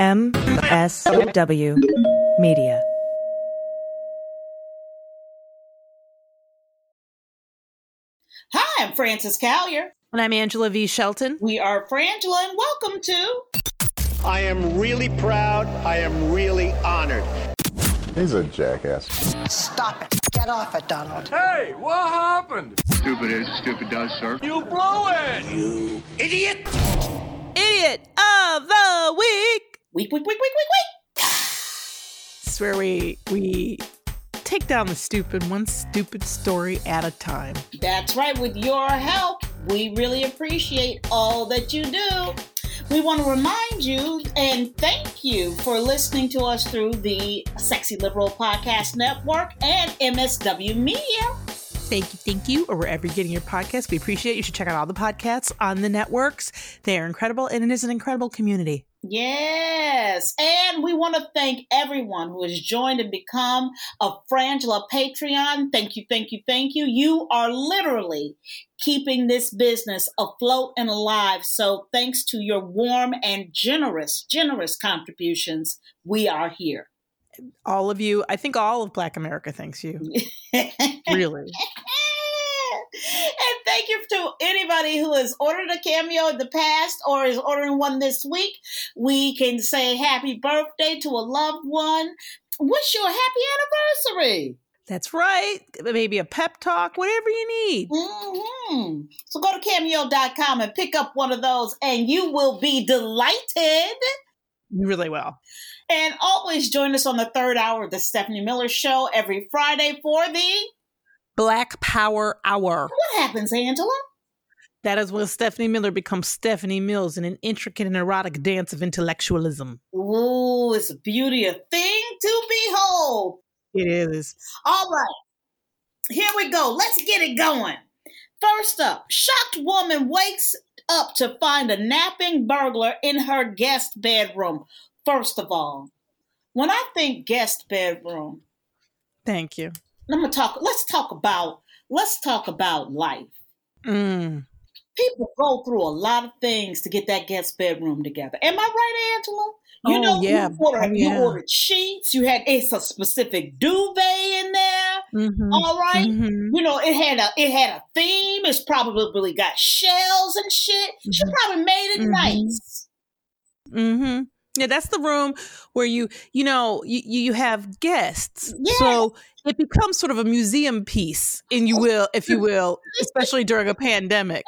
MSW Media. Hi, I'm Frances Callier. And I'm Angela V. Shelton. We are Frangela, and welcome to. I am really proud. I am really honored. He's a jackass. Stop it. Get off it, Donald. Hey, what happened? Stupid is, stupid does, sir. You blow it! You idiot! Idiot of the week. Week, week, week, week, week, week. It's where we we take down the stupid one stupid story at a time. That's right. With your help, we really appreciate all that you do. We want to remind you and thank you for listening to us through the Sexy Liberal Podcast Network and MSW Media. Thank you, thank you, or wherever you're getting your podcast. We appreciate it. You should check out all the podcasts on the networks. They are incredible, and it is an incredible community. Yes. And we want to thank everyone who has joined and become a Frangela Patreon. Thank you, thank you, thank you. You are literally keeping this business afloat and alive. So thanks to your warm and generous, generous contributions, we are here. All of you, I think all of Black America thanks you. really. thank you to anybody who has ordered a cameo in the past or is ordering one this week. We can say happy birthday to a loved one. Wish you a happy anniversary. That's right. Maybe a pep talk, whatever you need. Mm-hmm. So go to cameo.com and pick up one of those, and you will be delighted. You really will. And always join us on the third hour of the Stephanie Miller Show every Friday for the Black Power Hour. What happens, Angela? That is when Stephanie Miller becomes Stephanie Mills in an intricate and erotic dance of intellectualism. Ooh, it's a beauty, a thing to behold. It is. All right, here we go. Let's get it going. First up, shocked woman wakes up to find a napping burglar in her guest bedroom. First of all, when I think guest bedroom, thank you. I'm gonna talk. Let's talk about. Let's talk about life. Mm. People go through a lot of things to get that guest bedroom together. Am I right, Angela? You oh, know, yeah. you, ordered, yeah. you ordered sheets. You had it's a specific duvet in there. Mm-hmm. All right? mm-hmm. you know it had a it had a theme. It's probably got shells and shit. Mm-hmm. She probably made it nice. Mm-hmm. Yeah, that's the room where you, you know, you you have guests. Yeah. So it becomes sort of a museum piece, and you will, if you will, especially during a pandemic,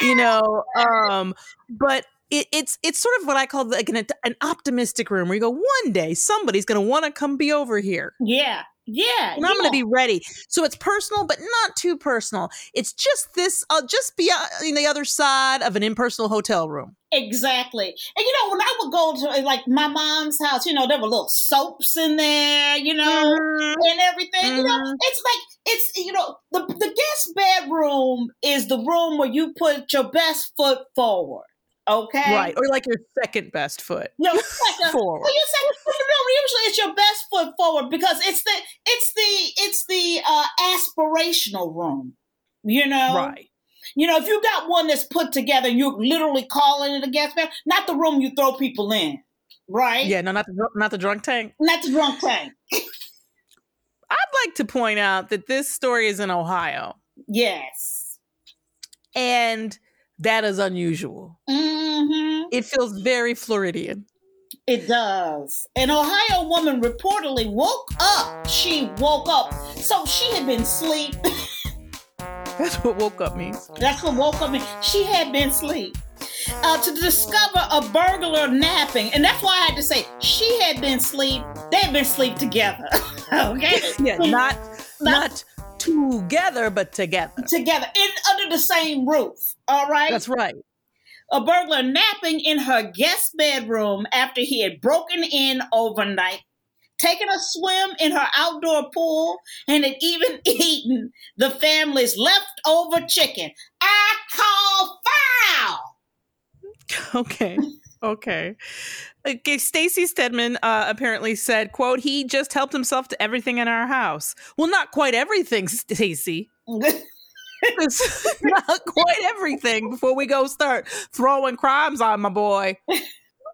you know. Um, but it, it's it's sort of what I call like an, an optimistic room where you go, one day somebody's going to want to come be over here. Yeah, yeah, and I'm going to be ready. So it's personal, but not too personal. It's just this, I'll just be on the other side of an impersonal hotel room. Exactly. And you know, when I would go to like my mom's house, you know, there were little soaps in there, you know, mm-hmm. and everything. Mm-hmm. You know, it's like it's you know, the the guest bedroom is the room where you put your best foot forward. Okay. Right. Or like your second best foot. No, like a, forward. Well, you say, no, usually it's your best foot forward because it's the it's the it's the uh aspirational room. You know? Right. You know, if you got one that's put together, you're literally calling it a guest bed, not the room you throw people in. Right? Yeah, no, not the not the drunk tank. Not the drunk tank. I'd like to point out that this story is in Ohio. Yes. And that is unusual. Mm-hmm. It feels very Floridian. It does. An Ohio woman reportedly woke up. She woke up. So she had been asleep. That's what woke up means. That's what woke up means. She had been asleep. Uh, to discover a burglar napping. And that's why I had to say she had been sleep. They had been sleep together. okay? Yeah, not not together, but together. Together, in under the same roof. All right. That's right. A burglar napping in her guest bedroom after he had broken in overnight, taken a swim in her outdoor pool, and had even eaten the family's leftover chicken. I call foul. Okay. Okay. Okay, Stacy Stedman uh, apparently said, "quote He just helped himself to everything in our house. Well, not quite everything, Stacy. not quite everything. Before we go start throwing crimes on my boy.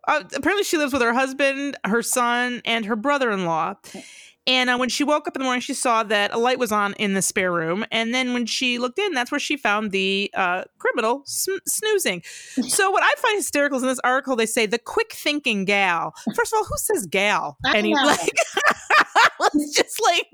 uh, apparently she lives with her husband, her son, and her brother-in-law. And uh, when she woke up in the morning, she saw that a light was on in the spare room. And then when she looked in, that's where she found the uh, criminal sn- snoozing. So what I find hysterical is in this article, they say the quick thinking gal. First of all, who says gal? I And he know. like, it's just like,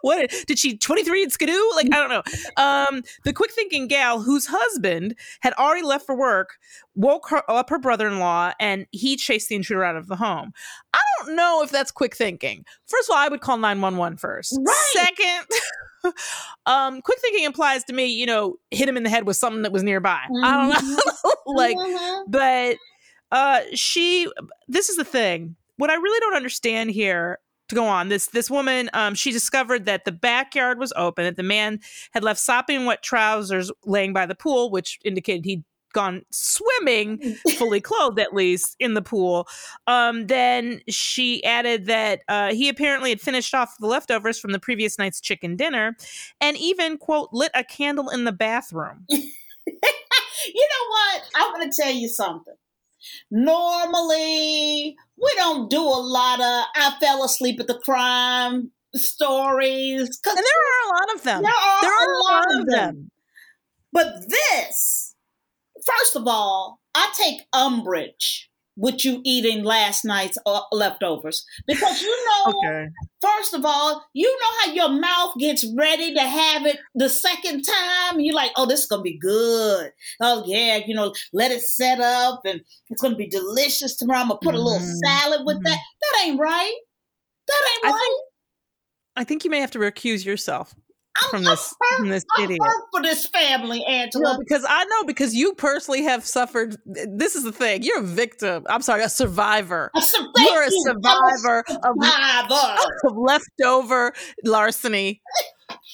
what did she 23 and skidoo? Like, I don't know. Um, the quick thinking gal whose husband had already left for work woke her up her brother-in-law and he chased the intruder out of the home. I don't know if that's quick thinking. First of all, I would call 911 first. Right. Second, um, quick thinking implies to me, you know, hit him in the head with something that was nearby. I don't know. like, Mhm. but uh she this is the thing. What I really don't understand here to go on this this woman um she discovered that the backyard was open that the man had left sopping wet trousers laying by the pool which indicated he'd gone swimming fully clothed at least in the pool um then she added that uh he apparently had finished off the leftovers from the previous night's chicken dinner and even quote lit a candle in the bathroom you know what? I'm going to tell you something. Normally, we don't do a lot of I fell asleep at the crime stories. and there are a lot of them there are, there are a lot of them. But this, first of all, I take umbrage with you eating last night's uh, leftovers because you know okay First of all, you know how your mouth gets ready to have it the second time? You're like, oh, this is going to be good. Oh, yeah, you know, let it set up and it's going to be delicious tomorrow. I'm going to put a little Mhm. salad with that. That ain't right. That ain't I right. think I think you may have to recuse yourself from I'm this hurt- from this I'm idiot. for this family, Angela. No, because I know because you personally have suffered. This is the thing. You're a victim. I'm sorry, a survivor. I'm so- thank You're a you. I'm survivor of, survivor. of leftover larceny.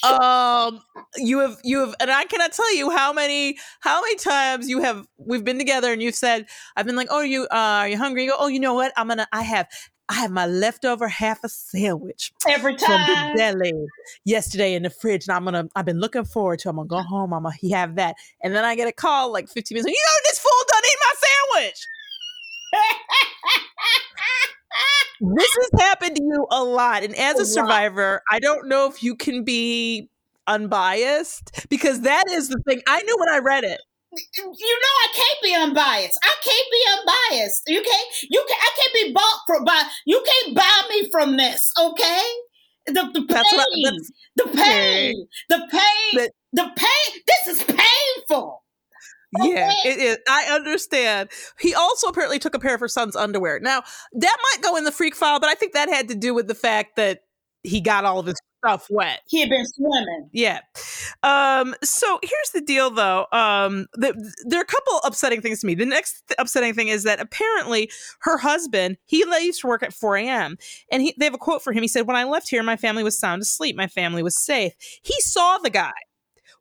Um, you have you have, and I cannot tell you how many how many times you have. We've been together, and you've said, "I've been like, oh, you uh, are you hungry?" You go, "Oh, you know what? I'm gonna. I have." I have my leftover half a sandwich Every time from the deli yesterday in the fridge, and I'm gonna. I've been looking forward to. I'm gonna go home. I'm gonna have that, and then I get a call like 15 minutes. You know, this fool done eat my sandwich. This has happened to you a lot, and as A a survivor, I don't know if you can be unbiased because that is the thing. I knew when I read it. You know I can't be unbiased. I can't be unbiased. You can't. You can. I can't be bought for by. You can't buy me from this. Okay. The the pain. That's what the pain. The pain. But- the pain. This is painful. Yeah, it is. I understand. He also apparently took a pair of her son's underwear. Now, that might go in the freak file, but I think that had to do with the fact that he got all of his stuff wet. He had been swimming. Yeah. Um, so here's the deal though. Um, the, there are a couple upsetting things to me. The next th- upsetting thing is that apparently her husband, he leaves to work at 4 a.m. and he, they have a quote for him. He said, when I left here, my family was sound asleep. My family was safe. He saw the guy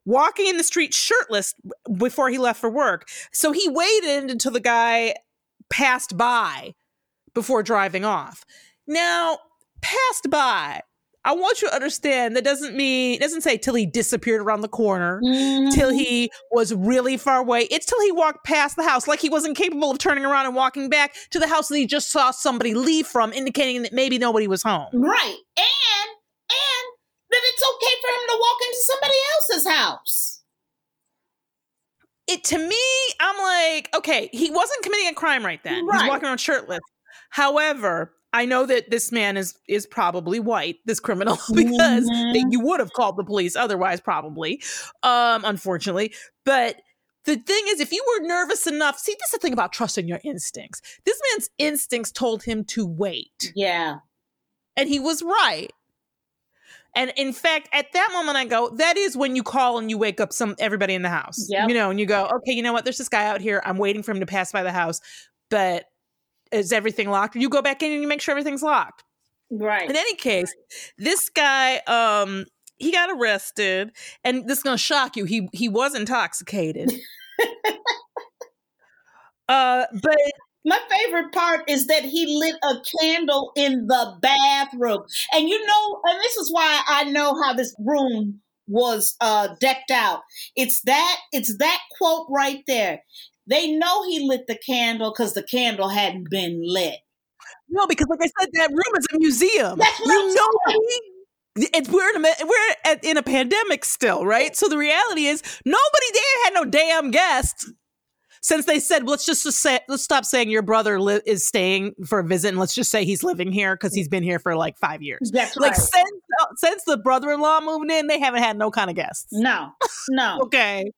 walking in the street shirtless before he left for work. So he waited until the guy passed by before driving off. Now, passed by. I want you to understand that doesn't mean it doesn't say till he disappeared around the corner, till mm-hmm. he was really far away. It's till he walked past the house, like he wasn't capable of turning around and walking back to the house that he just saw somebody leave from, indicating that maybe nobody was home. Right. And and that it's okay for him to walk into somebody else's house. It to me, I'm like, okay, he wasn't committing a crime right then. Right. He's walking around shirtless. However, I know that this man is is probably white, this criminal, because Mhm. you would have called the police otherwise, probably. Um, unfortunately. But the thing is, if you were nervous enough, see, this is the thing about trusting your instincts. This man's instincts told him to wait. Yeah. And he was right. And in fact, at that moment, I go, that is when you call and you wake up some everybody in the house. Yep. You know, and you go, okay, you know what? There's this guy out here. I'm waiting for him to pass by the house, but is everything locked? You go back in and you make sure everything's locked. Right. In any case, this guy, um, he got arrested, and this is gonna shock you. He he was intoxicated. uh, but My favorite part is that he lit a candle in the bathroom. And you know, and this is why I know how this room was uh decked out. It's that it's that quote right there. They know he lit the candle because the candle hadn't been lit. No, because like I said, that room is a museum. That's what you I'm know saying. it's we're in a we're at, in a pandemic still, right? So the reality is nobody there had no damn guests. Since they said, let's just say, let's stop saying your brother li- is staying for a visit, and let's just say he's living here because he's been here for like five years. That's Like right. since since the brother-in-law moved in, they haven't had no kind of guests. no, no. Okay.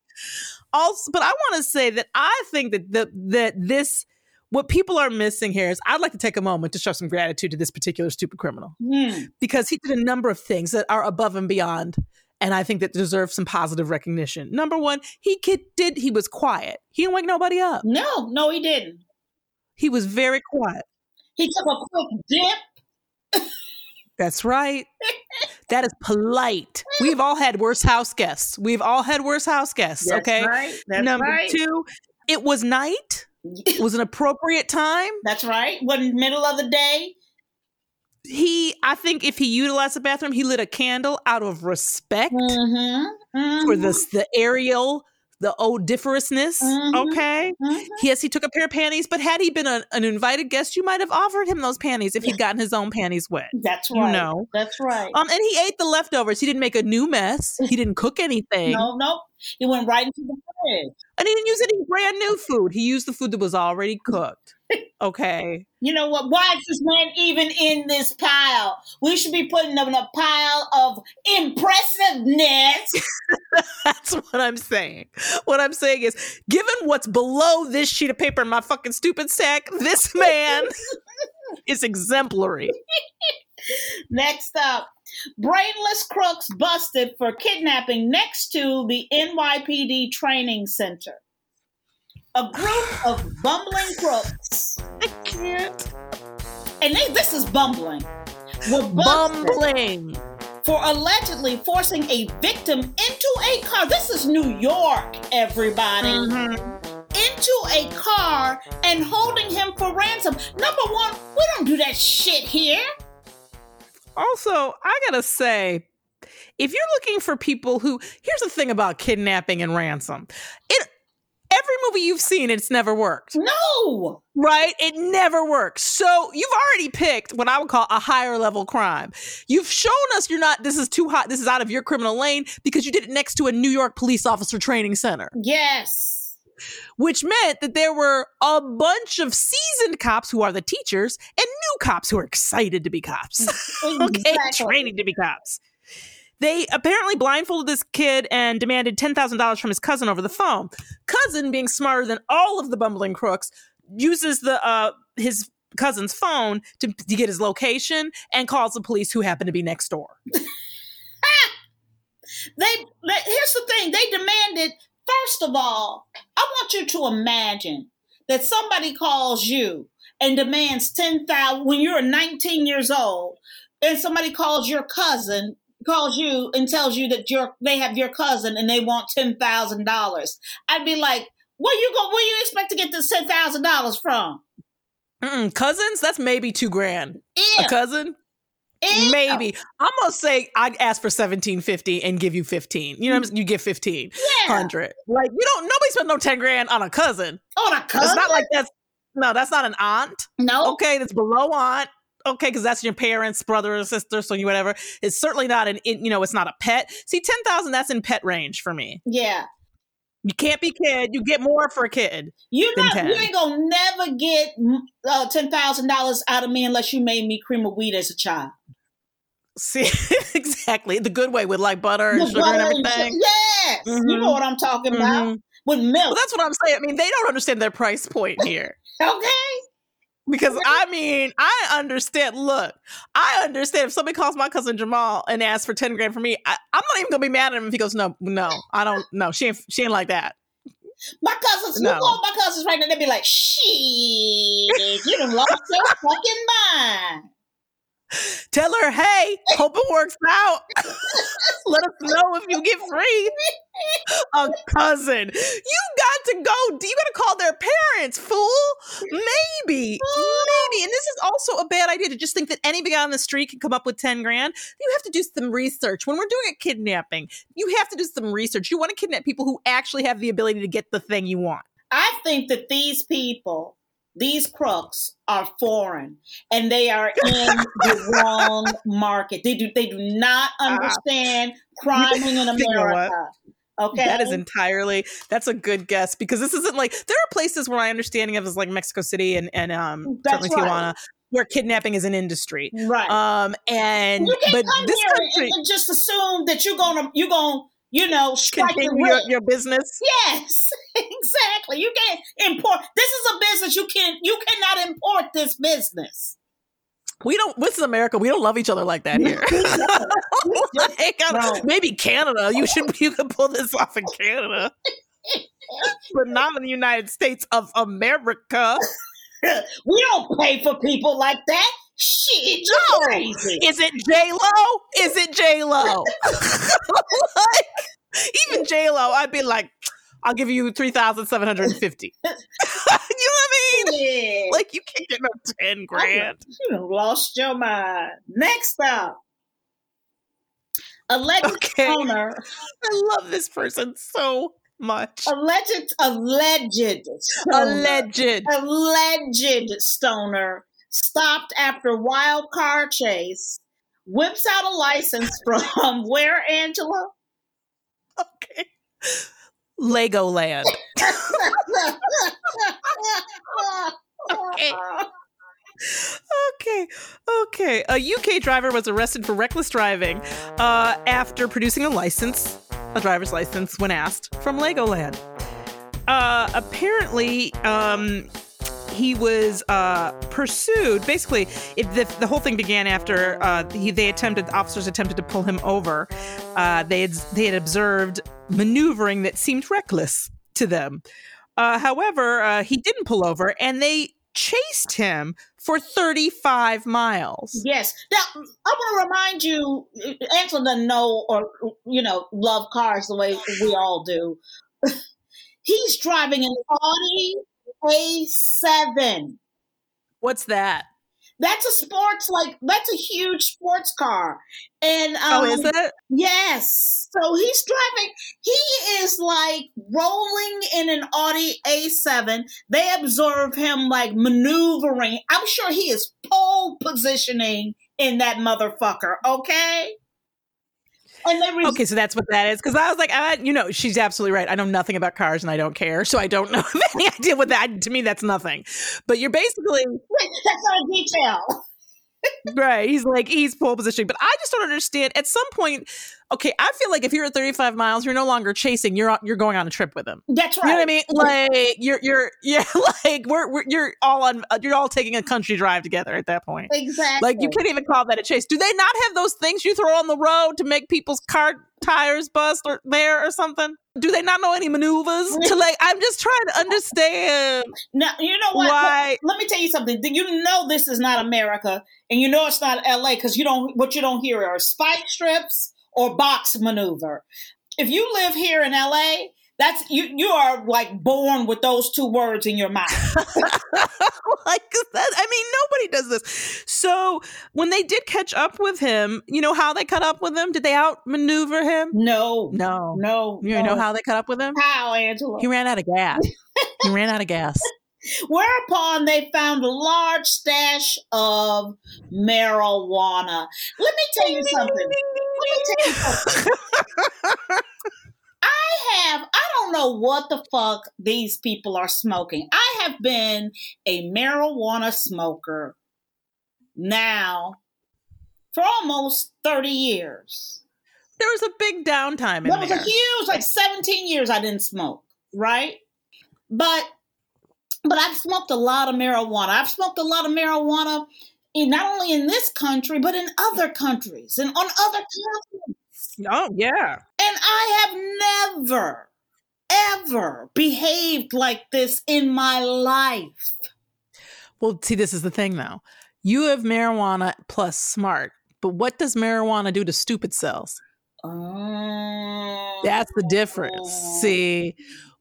Also, but I want to say that I think that the that this what people are missing here is I'd like to take a moment to show some gratitude to this particular stupid criminal Hmm. because he did a number of things that are above and beyond and I think that deserve some positive recognition. Number one, he kid, did he was quiet. He didn't wake nobody up. No, no, he didn't. He was very quiet. He took a quick dip. That's right. that is polite. We've all had worse house guests. We've all had worse house guests. That's okay. right. Number right. two, it was night. It was an appropriate time. That's right. Wasn't middle of the day. He, I think, if he utilized the bathroom, he lit a candle out of respect Mm-hmm. for the the aerial, the odoriferousness. Mhm. Okay. Mhm. Yes, he took a pair of panties, but had he been a, an invited guest, you might have offered him those panties if he'd gotten his own panties wet. That's right. You know. That's right. Um, and he ate the leftovers. He didn't make a new mess. He didn't cook anything. no, no. He went right into the fridge. And he didn't use any brand new food. He used the food that was already cooked. Okay. You know what? Why is this man even in this pile? We should be putting him in a pile of impressiveness. That's what I'm saying. What I'm saying is, given what's below this sheet of paper in my fucking stupid sack, this man is exemplary. Next up, brainless crooks busted for kidnapping next to the NYPD training center. A group of bumbling crooks, I can't. and they, this is bumbling, were Bumbling. for allegedly forcing a victim into a car. This is New York, everybody. Mm-hmm. Into a car and holding him for ransom. Number one, we don't do that shit here. Also, I gotta say, if you're looking for people who, here's the thing about kidnapping and ransom. It every movie you've seen, it's never worked. No. Right? It never works. So you've already picked what I would call a higher level crime. You've shown us you're not, this is too hot, this is out of your criminal lane because you did it next to a New York police officer training center, Yes. Which meant that there were a bunch of seasoned cops who are the teachers and new cops who are excited to be cops. okay, Exactly. training to be cops. They apparently blindfolded this kid and demanded $10,000 from his cousin over the phone. Cousin, being smarter than all of the bumbling crooks, uses the uh, his cousin's phone to, to get his location and calls the police who happen to be next door. They, they here's the thing. They demanded first of all, I want you to imagine that somebody calls you and demands ten thousand when you're 19 years old, and somebody calls your cousin calls you and tells you that your they have your cousin and they want ten thousand dollars. I'd be like, where you go? Where you expect to get this ten thousand dollars from? Mm-mm, cousins, that's maybe two grand. Yeah, A cousin, maybe. I'm gonna say I'd ask for seventeen fifty and give you fifteen. You know, what I'm saying? you get fifteen Yeah. hundred. Like you don't. Nobody spent no ten grand on a cousin. On a cousin? It's not like that's no, that's not an aunt. no. Okay, that's below aunt. Okay, because that's your parents, brother or sister, so you whatever. It's certainly not an you know, it's not a pet. See, ten thousand, that's in pet range for me. Yeah. You can't be kid. You get more for a kid. You not, 10. you ain't gonna never get mm, uh, ten thousand dollars out of me unless you made me cream of wheat as a child. See, exactly the good way with like butter and The sugar and butter and everything. Yes, you Mhm. know what I'm talking about Mhm. with Well, milk. that's what I'm saying. I mean, they don't understand their price point here. Okay, Because I mean, I understand. Look, I understand if somebody calls my cousin Jamal and asks for ten grand for me, I, I'm not even gonna be mad at him if he goes, no, no, I don't, no, she ain't, she ain't like that. my cousins. No. You call my cousins right now, they'd be like, "Shit, you done lost your fucking mind." Tell her, hey, hope it works out. Let us know if you get free. A cousin. You got to go. You got to call their parents, fool. Maybe. Maybe. And this is also a bad idea to just think that anybody on the street can come up with 10 grand. You have to do some research. When we're doing a kidnapping, you have to do some research. You want to kidnap people who actually have the ability to get the thing you want. I think that these people, these crooks, are foreign and they are in the wrong market. They do they do not understand crime in? America. Okay, That is entirely that's a good guess because this isn't like there are places where my understanding of is like Mexico City and and um That's certainly right. Tijuana where kidnapping is an industry. right. Um and you can't but come this here country and just assume that you're gonna you're gonna you know continue your, your business. Yes, exactly. You can't import. This is a business you can you cannot import this business. We don't this is America. We don't love each other like that here. Like, No. Maybe Canada. You should you could pull this off in Canada. but not in the United States of America. We don't pay for people like that. Shit, you're No. crazy. Is it J Lo? Is it J Lo? like, even J Lo, I'd be like, I'll give you three thousand seven hundred and fifty. you know what I mean? Yeah. Like you can't get no ten grand. you lost your mind. Next up, alleged Okay. owner, I love this person so much. alleged, alleged, stoner, Alleged. alleged stoner stopped after wild car chase, whips out a license from where, Angela? Okay. Legoland. Okay. Okay, okay. A UK driver was arrested for reckless driving uh, after producing a license, a driver's license, when asked from Legoland. Uh, apparently, um, he was uh, pursued. Basically, it, the, the whole thing began after uh, he, they attempted, officers attempted to pull him over. Uh, they had they had observed maneuvering that seemed reckless to them. Uh, however, uh, he didn't pull over, and they chased him for 35 miles. Yes. Now, I want to remind you, Angela doesn't know or, you know, love cars the way we all do. He's driving an Audi A7. What's that? That's a sports, like, that's a huge sports car. And, um, oh, is it? Yes. So he's driving, he is like rolling in an Audi A7. They observe him like maneuvering. I'm sure he is pole positioning in that motherfucker, okay? And they res- Okay, so that's what that is. Because I was like, I, you know, she's absolutely right. I know nothing about cars and I don't care, so I don't know of any idea what that. To me, that's nothing. But you're basically that's not a detail. right. He's like he's pole positioning, but I just don't understand. At some point, okay, I feel like if you're at 35 miles, you're no longer chasing. You're you're going on a trip with him. That's right. You know what I mean? Like you're you're yeah, like we're, we're you're all on uh, you're all taking a country drive together at that point. Exactly. Like you can't even call that a chase. Do they not have those things you throw on the road to make people's car tires bust or there or something? Do they not know any maneuvers to like? I'm just trying to understand Now, you know what? why. Let, let me tell you something. You know this is not America, and you know it's not LA because you don't. What you don't hear are spike strips or box maneuver. If you live here in LA, that's you. You are like born with those two words in your mouth. like that, I mean, nobody does this. So when they did catch up with him, you know how they cut up with him? Did they outmaneuver him? No, No. no. You no. know how they cut up with him? How, Angela? He ran out of gas. he ran out of gas. Whereupon they found a large stash of marijuana. Let me tell you something. Let me tell you something. I have, I don't know what the fuck these people are smoking. I have been a marijuana smoker now for almost 30 years. There was a big downtime in there. That was a huge, like 17 years I didn't smoke, right? But but I've smoked a lot of marijuana. I've smoked a lot of marijuana in, not only in this country, but in other countries and on other continents. oh yeah. And I have never, ever behaved like this in my life. Well, see, this is the thing though. You have marijuana plus smart, but what does marijuana do to stupid cells? Oh. That's the difference. See,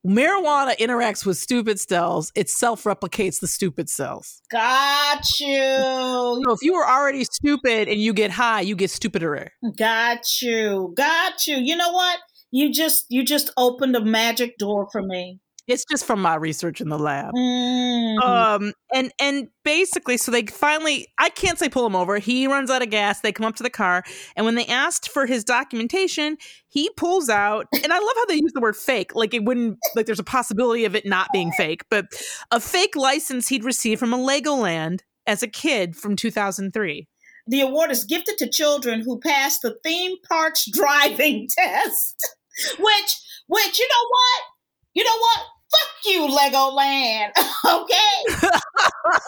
marijuana interacts with stupid cells, it self replicates the stupid cells. Got you. So if you were already stupid and you get high, you get stupider. Got you. Got you. You know what? You just you just opened a magic door for me. It's just from my research in the lab. Mm. Um and and basically so they finally I can't say pull him over. He runs out of gas. They come up to the car and when they asked for his documentation, he pulls out and I love how they use the word fake. Like it wouldn't like there's a possibility of it not being fake, but a fake license he'd received from a Legoland as a kid from 2003. the award is gifted to children who pass the theme parks driving test. which, which, you know what? You know what? Fuck you, Legoland. okay.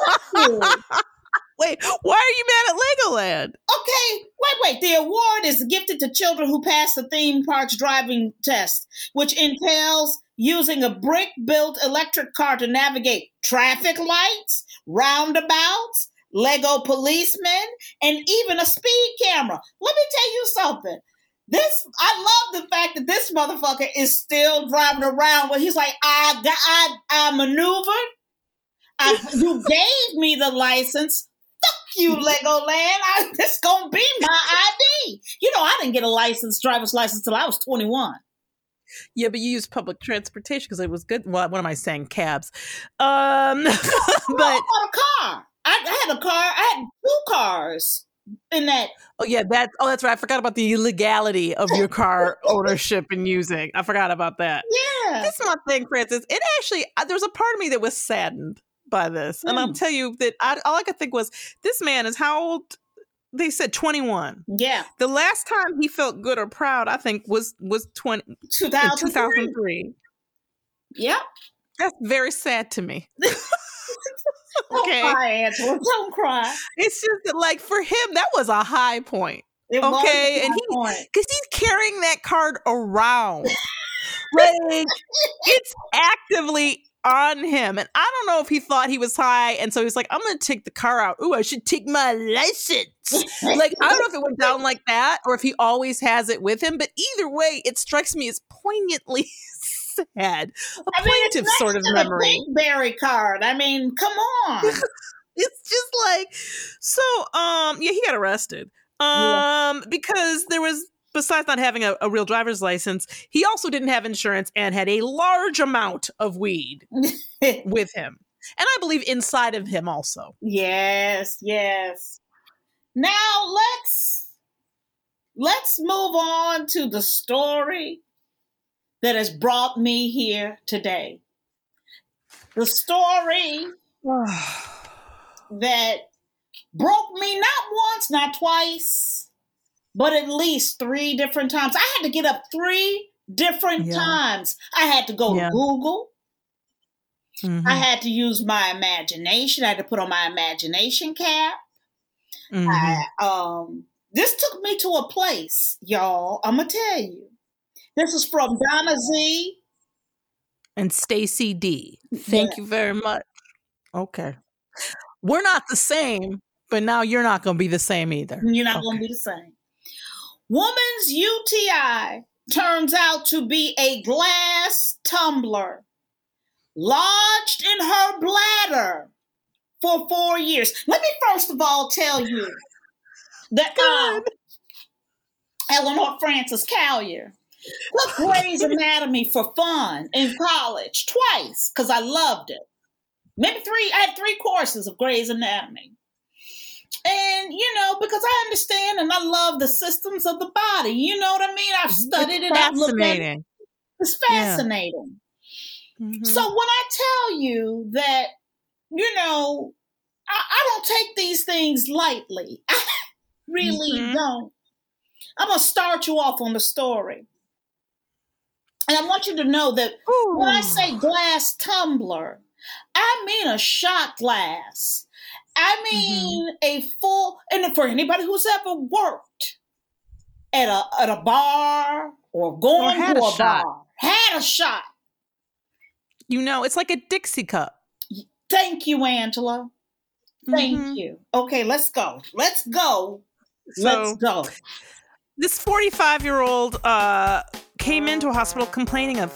Fuck you. Wait, why are you mad at Legoland? Okay, wait, wait. The award is gifted to children who pass the theme park's driving test, which entails using a brick built electric car to navigate traffic lights, roundabouts, Lego policemen, and even a speed camera. Let me tell you something. This I love the fact that this motherfucker is still driving around where he's like, I got I I maneuvered. I, you gave me the license Fuck you, Legoland. I, this gonna be my ID. You know, I didn't get a license, driver's license, till I was 21. Yeah, but you use public transportation because it was good. Well, what am I saying? Cabs. Um, but but I bought a car. I, I had a car. I had two cars in that. oh yeah, that oh that's right. I forgot about the illegality of your car ownership and using. I forgot about that. Yeah. This is my thing, Frances. It actually there was a part of me that was saddened by this, and I'll Mm. tell you that I, all I could think was this man is how old? They said twenty one. Yeah. The last time he felt good or proud, I think, was was 20, 2003. 2003. Yep. That's very sad to me. Don't Okay. cry, Angela. Don't cry. It's just that, like, for him, that was a high point. It was Okay, and he- Because he's carrying that card around. like, it's actively on him. And I don't know if he thought he was high. And so he's like, I'm going to take the car out. Ooh, I should take my license. like, I don't know if it went down like that or if he always has it with him. But either way, it strikes me as poignantly sad. A I mean, plaintive sort of memory. Blackberry card. I mean, come on. it's just like so um yeah he got arrested Yeah. um because there was besides not having a, a real driver's license he also didn't have insurance and had a large amount of weed with him and i believe inside of him also Yes, yes. Now let's let's move on to the story that has brought me here today. The story that broke me not once, not twice, but at least three different times. I had to get up three different Yeah. times. I had to go Yeah. to Google. Mhm, I had to use my imagination. I had to put on my imagination cap. mhm. I, um, this took me to a place, y'all. I'm gonna tell you. This is from Donna Z. and stacy d thank Yeah. you very much okay we're not the same but now you're not gonna be the same either You're not Okay. gonna be the same. Woman's UTI turns out to be a glass tumbler lodged in her bladder for four years. Let me first of all tell you that um, Eleanor Frances Callier took Grey's Anatomy for fun in college twice because I loved it. Maybe three. I had three courses of Grey's Anatomy. And, you know, because I understand and I love the systems of the body. You know what I mean? I've studied It's it. At it. fascinating It's Yeah. fascinating. Mhm. So when I tell you that, you know, I, I don't take these things lightly. I really Mhm. don't. I'm going to start you off on the story. And I want you to know that when I say glass tumbler, I mean a shot glass. I mean a full, and for anybody who's ever worked at a at a bar or going had to a a, bar, had a shot. You know, it's like a Dixie cup. Thank you, Angela. Thank Mhm. you. Okay, let's go. Let's go. So let's go. This 45 year old uh, came into a hospital complaining of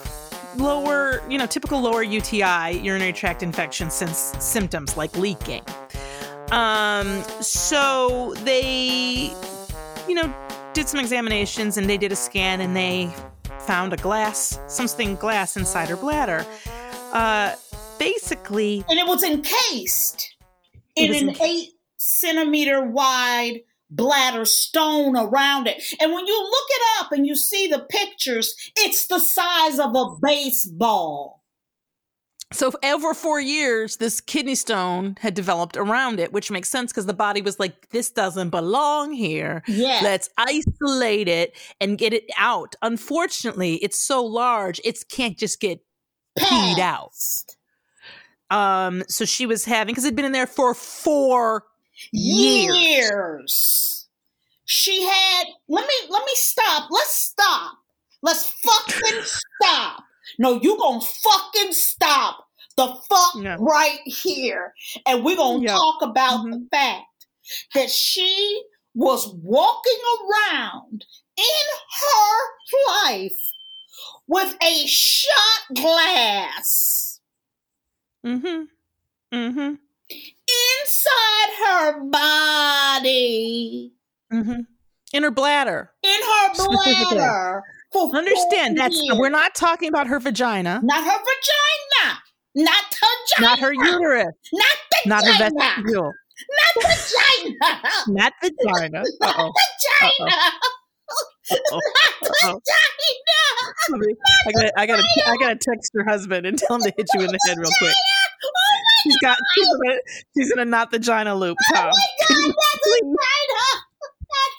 lower, you know, typical lower UTI, urinary tract infection since symptoms like leaking. Um, so they, you know, did some examinations and they did a scan and they found a glass, something glass inside her bladder. uh, basically, and it was encased in was an enca- eight centimeter wide bladder stone around it. And when you look it up and you see the pictures, it's the size of a baseball. so over four years, this kidney stone had developed around it, which makes sense because the body was like, "This doesn't belong here. Yeah. Let's isolate it and get it out." Unfortunately, it's so large, it can't just get peed out. Um, so she was having because it'd been in there for four years. years. She had let me let me stop. Let's stop. Let's fucking stop. No, you gonna fucking stop the fuck Yeah. right here. And we're gonna Yeah. talk about the Mhm. fact that she was walking around in her life with a shot glass Mm-hmm. Mm-hmm. Inside her body. Mm-hmm. In her bladder. in her bladder. Understand that's we're not talking about her vagina, not her vagina, not her vagina, not her uterus, not the not her vagina, vestibule, not vagina, not vagina. Uh-oh. vagina, Uh-oh. Uh-oh. vagina. I gotta, I gotta, I gotta text your husband and tell him to hit you in the head real quick. Oh She's got, she's in a, she's in a not vagina loop, Tom. my god, that's vagina, that's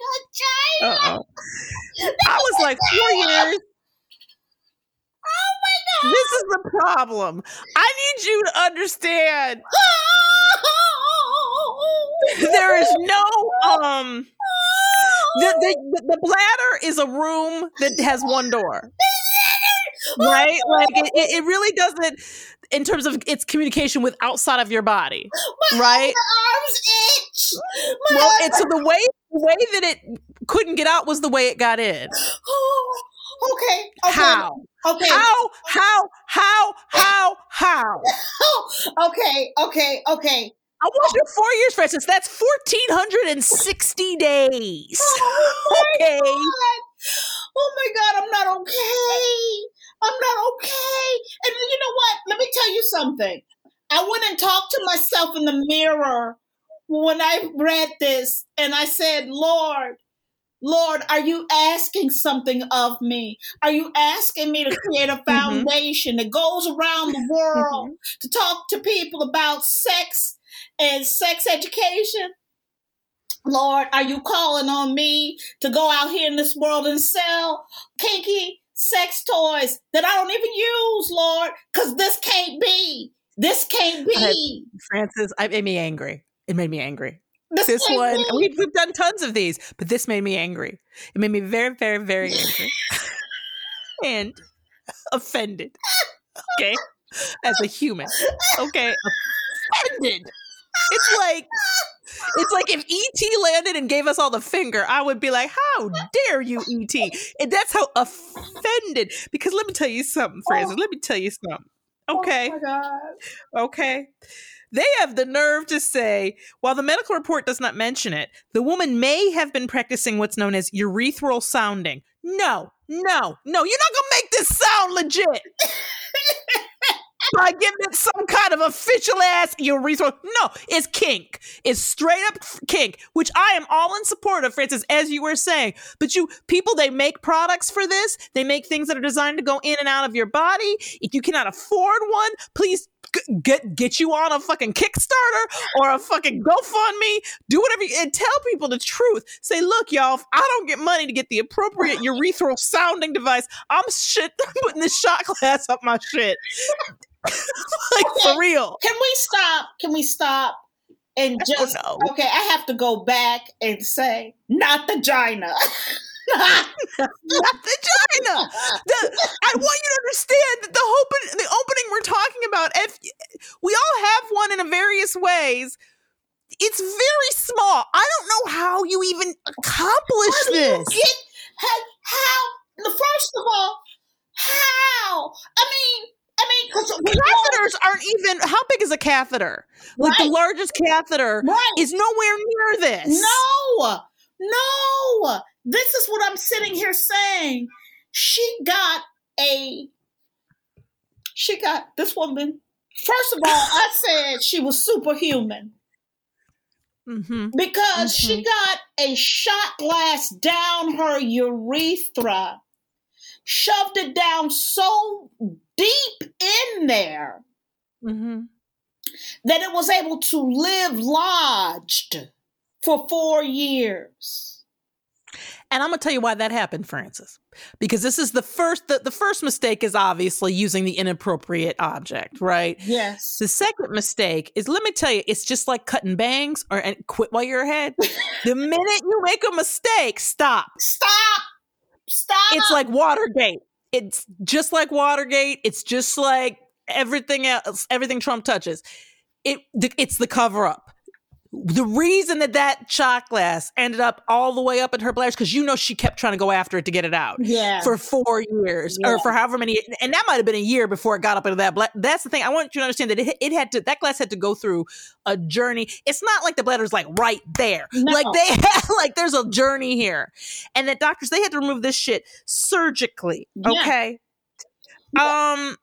vagina. Uh-oh. I was like, four years. Oh my god. This is the problem. I need you to understand. There is no um. The, the the bladder is a room that has one door, right? Like it it really doesn't, in terms of its communication with outside of your body, right? arms itch. My Well, it's so the way the way that it couldn't get out was the way it got in. Oh, okay. okay. How? Okay. How? How? How? How? How? okay. Okay. Okay. I want you four years, for instance. That's fourteen hundred and sixty days. Oh my Okay. God. Oh my God. I'm not okay. I'm not okay. And you know what? Let me tell you something. I went and talked to myself in the mirror when I read this, and I said, Lord, Lord, are you asking something of me? Are you asking me to create a mm-hmm. foundation that goes around the world mm-hmm. to talk to people about sex and sex education? Lord, are you calling on me to go out here in this world and sell kinky sex toys that I don't even use, Lord? Because this can't be. This can't be. Frances, I, it made me angry. It made me angry. This, This one, be. we've, we've done tons of these, but this made me angry. It made me very, very, very angry and offended. Okay, as a human. Okay, offended. It's like it's like if ET landed and gave us all the finger, I would be like, "How dare you, ET?" And that's how offended. Because let me tell you something, Frances. Let me tell you something. Okay. Oh my God. Okay. They have the nerve to say, while the medical report does not mention it, the woman may have been practicing what's known as urethral sounding. No, no, no, you're not gonna make this sound legit. By giving it some kind of official ass urethral. No, it's kink. It's straight up kink, which I am all in support of, Frances, as you were saying. But you people, they make products for this. They make things that are designed to go in and out of your body. If you cannot afford one, please g- get get you on a fucking Kickstarter or a fucking GoFundMe. Do whatever you, and tell people the truth. Say, look, y'all, if I don't get money to get the appropriate urethral sounding device, I'm shit I'm putting this shot glass up my shit. like Okay. for real. Can we stop? Can we stop? And just okay, I have to go back and say, not the vagina. not the vagina. The, I want you to understand that the open, the opening we're talking about, if we all have one in a various ways. It's very small. I don't know how you even accomplish How this. get how, how first of all, how? I mean, I mean, because Catheters aren't even. How big is a catheter? Like the largest catheter right? is nowhere near this. No, no. This is what I'm sitting here saying. She got a She got this woman. First of all, I said she was superhuman Mm-hmm. because she got a shot glass down her urethra, shoved it down so deep in there Mm-hmm. that it was able to live lodged for four years. And I'm gonna tell you why that happened, Frances. Because this is the first the, the first mistake is obviously using the inappropriate object, right? Yes. The second mistake is let me tell you, it's just like cutting bangs or and quit while you're ahead. the minute you make a mistake, stop. Stop! Stop! It's like Watergate. It's just like Watergate. It's just like everything else, everything Trump touches. It it's the cover up. The reason that that shot glass ended up all the way up in her bladder because you know she kept trying to go after it to get it out yeah. for four years Yeah. or for however many, and that might have been a year before it got up into that. Bla- that's the thing. I want you to understand that it, it had to that glass had to go through a journey. It's not like the bladder's like right there. No. Like they had like there's a journey here, and that doctors they had to remove this shit surgically. Yeah. Okay. Um.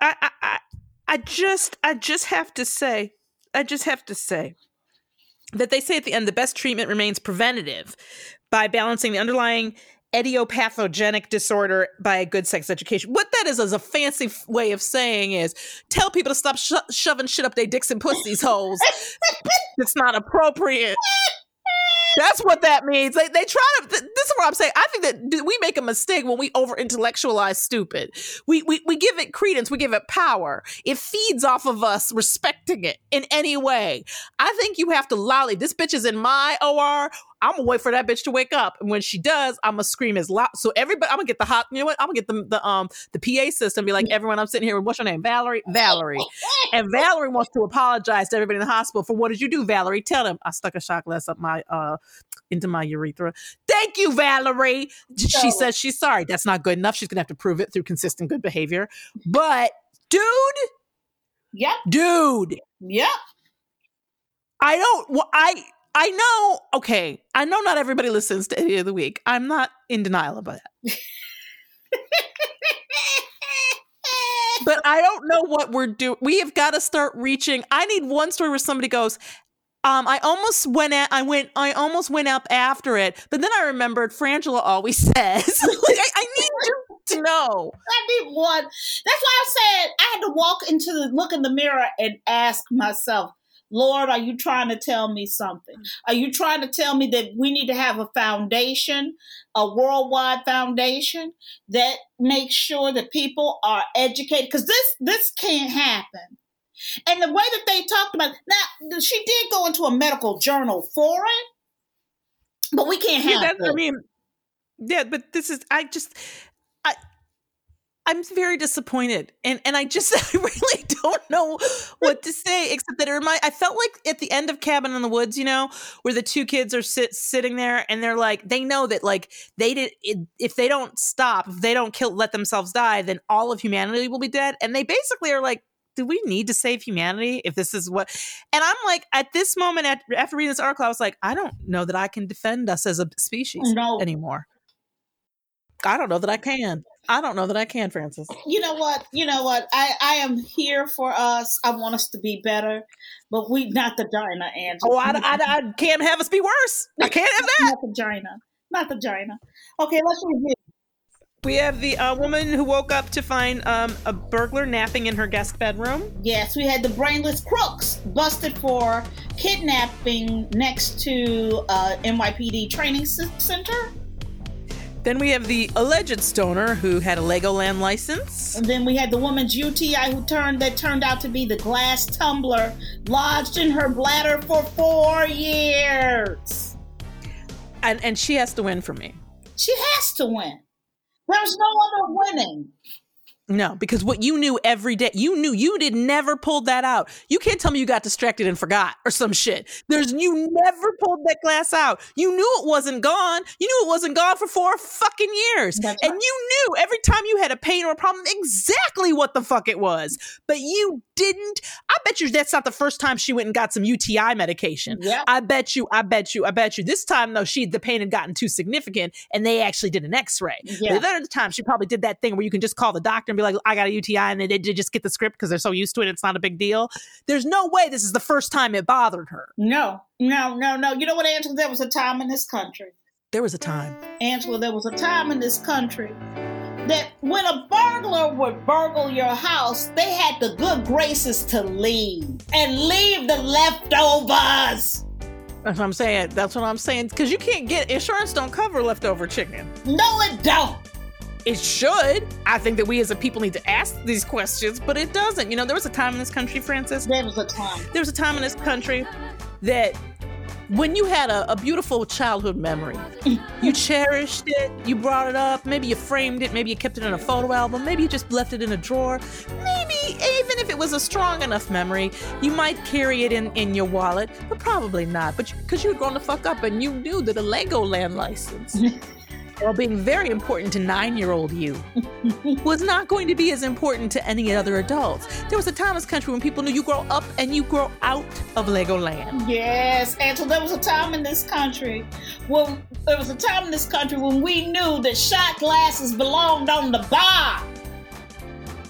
I I I, I just I just have to say I just have to say that they say at the end the best treatment remains preventative by balancing the underlying idiopathogenic disorder by a good sex education. What that is is a fancy f- way of saying is tell people to stop sho- shoving shit up their dicks and pussies holes. it's not appropriate. That's what that means. They they try to. Th- this is what I'm saying. I think that we make a mistake when we over intellectualize stupid. We, we we give it credence. We give it power. It feeds off of us respecting it in any way. I think you have to lolly. This bitch is in my OR. I'm gonna wait for that bitch to wake up, and when she does, I'm gonna scream as loud. So everybody, I'm gonna get the hot. You know what? I'm gonna get the the um the PA system. Be like, everyone, I'm sitting here. with What's your name? Valerie. Valerie. And Valerie wants to apologize to everybody in the hospital for what did you do, Valerie? Tell them I stuck a shot glass up my uh into my urethra. Thank you, Valerie. She So- says she's sorry. That's not good enough. She's gonna have to prove it through consistent good behavior. But dude, Yep. dude, Yep. I don't. Well, I I know. Okay, I know not everybody listens to Idiot of the Week. I'm not in denial about that. But I don't know what we're doing. We have got to start reaching. I need one story where somebody goes. Um, I almost went at, I went, I almost went up after it, but then I remembered Frangela always says, like, I, I need to know. I need one. That's why I said I had to walk into the look in the mirror and ask myself, Lord, are you trying to tell me something? Are you trying to tell me that we need to have a foundation, a worldwide foundation that makes sure that people are educated? Because this this can't happen. And the way that they talked about now, she did go into a medical journal for it, but we can't Yeah, have that's, I mean, yeah, but this is, I just, I'm very disappointed, and and I just, I really don't know what to say except that it remind. I felt like at the end of Cabin in the Woods, you know, where the two kids are sit sitting there, and they're like, they know that like they did, it, if they don't stop, if they don't kill, let themselves die, then all of humanity will be dead, and they basically are like. Do we need to save humanity if this is what? And I'm like, at this moment, at, after reading this article, I was like, I don't know that I can defend us as a species No. anymore. I don't know that I can. I don't know that I can, Frances. you know what you know what i i am here for us i want us to be better but we not the China, Angela. Oh, I, I, I can't have us be worse. I can't have that. not the China, not the China. okay let's review We have the uh, woman who woke up to find um, a burglar napping in her guest bedroom. yes we had the brainless crooks busted for kidnapping next to uh nypd training c- center Then we have the alleged stoner who had a Legoland license. and then we had the woman's uti who turned that turned out to be the glass tumbler lodged in her bladder for four years And, and she has to win for me. she has to win there's no other winning No, because what you knew every day, you knew you did never pulled that out. You can't tell me you got distracted and forgot or some shit. There's you never pulled that glass out. You knew it wasn't gone. You knew it wasn't gone for four fucking years. That's and right. you knew every time you had a pain or a problem exactly what the fuck it was. But you didn't. I bet you that's not the first time she went and got some UTI medication. Yeah. I bet you. I bet you. I bet you. This time though, she the pain had gotten too significant, and they actually did an X-ray. Yeah. The other time, she probably did that thing where you can just call the doctor and be like, "I got a UTI," and they, they just get the script because they're so used to it. It's not a big deal. There's no way this is the first time it bothered her. No, no, no, no. You know what, Angela? There was a time in this country, There was a time. Angela, there was a time in this country that when a burglar would burgle your house, they had the good graces to leave and leave the leftovers. That's what I'm saying. That's what I'm saying. Because you can't get insurance. Don't cover leftover chicken. No, it don't. It should. I think that we as a people need to ask these questions, but it doesn't. You know, there was a time in this country, Frances. There was a time. There was a time in this country that when you had a, a beautiful childhood memory, you cherished it, you brought it up, maybe you framed it, maybe you kept it in a photo album, maybe you just left it in a drawer. Maybe even if it was a strong enough memory, you might carry it in, in your wallet, but probably not. But because you, had grown the fuck up and you knew that a Legoland license, while being very important to nine year old you, was not going to be as important to any other adults. There was a time in this country when people knew you grow up and you grow out of Legoland. Yes, Angela, there was a time in this country when there was a time in this country when we knew that shot glasses belonged on the bar,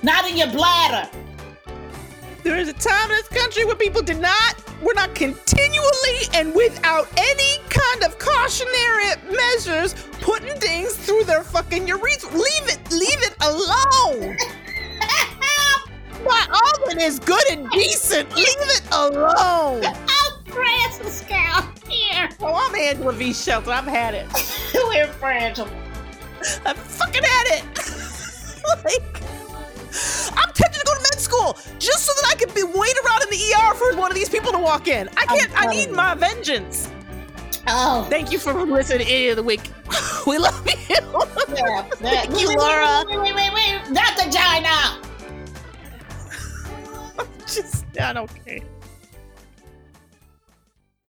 not in your bladder. There is a time in this country where people did not, were not continually and without any kind of cautionary measures putting things through their fucking urethra. Leave it, leave it alone. My oven is good and decent. Leave it alone. I'm Francis Cal here. Oh, I'm Angela V. Shelton. I've had it. We're Frangela. I fucking had it. like, I'm tempted school just so that I can be wait around in the ER for one of these people to walk in. I can't. I need my vengeance. Oh, Thank you for listening to Idiot of the Week. we love you. yeah. That, Thank you, wait, Laura. Wait, wait, wait, wait. Not the China. just not okay.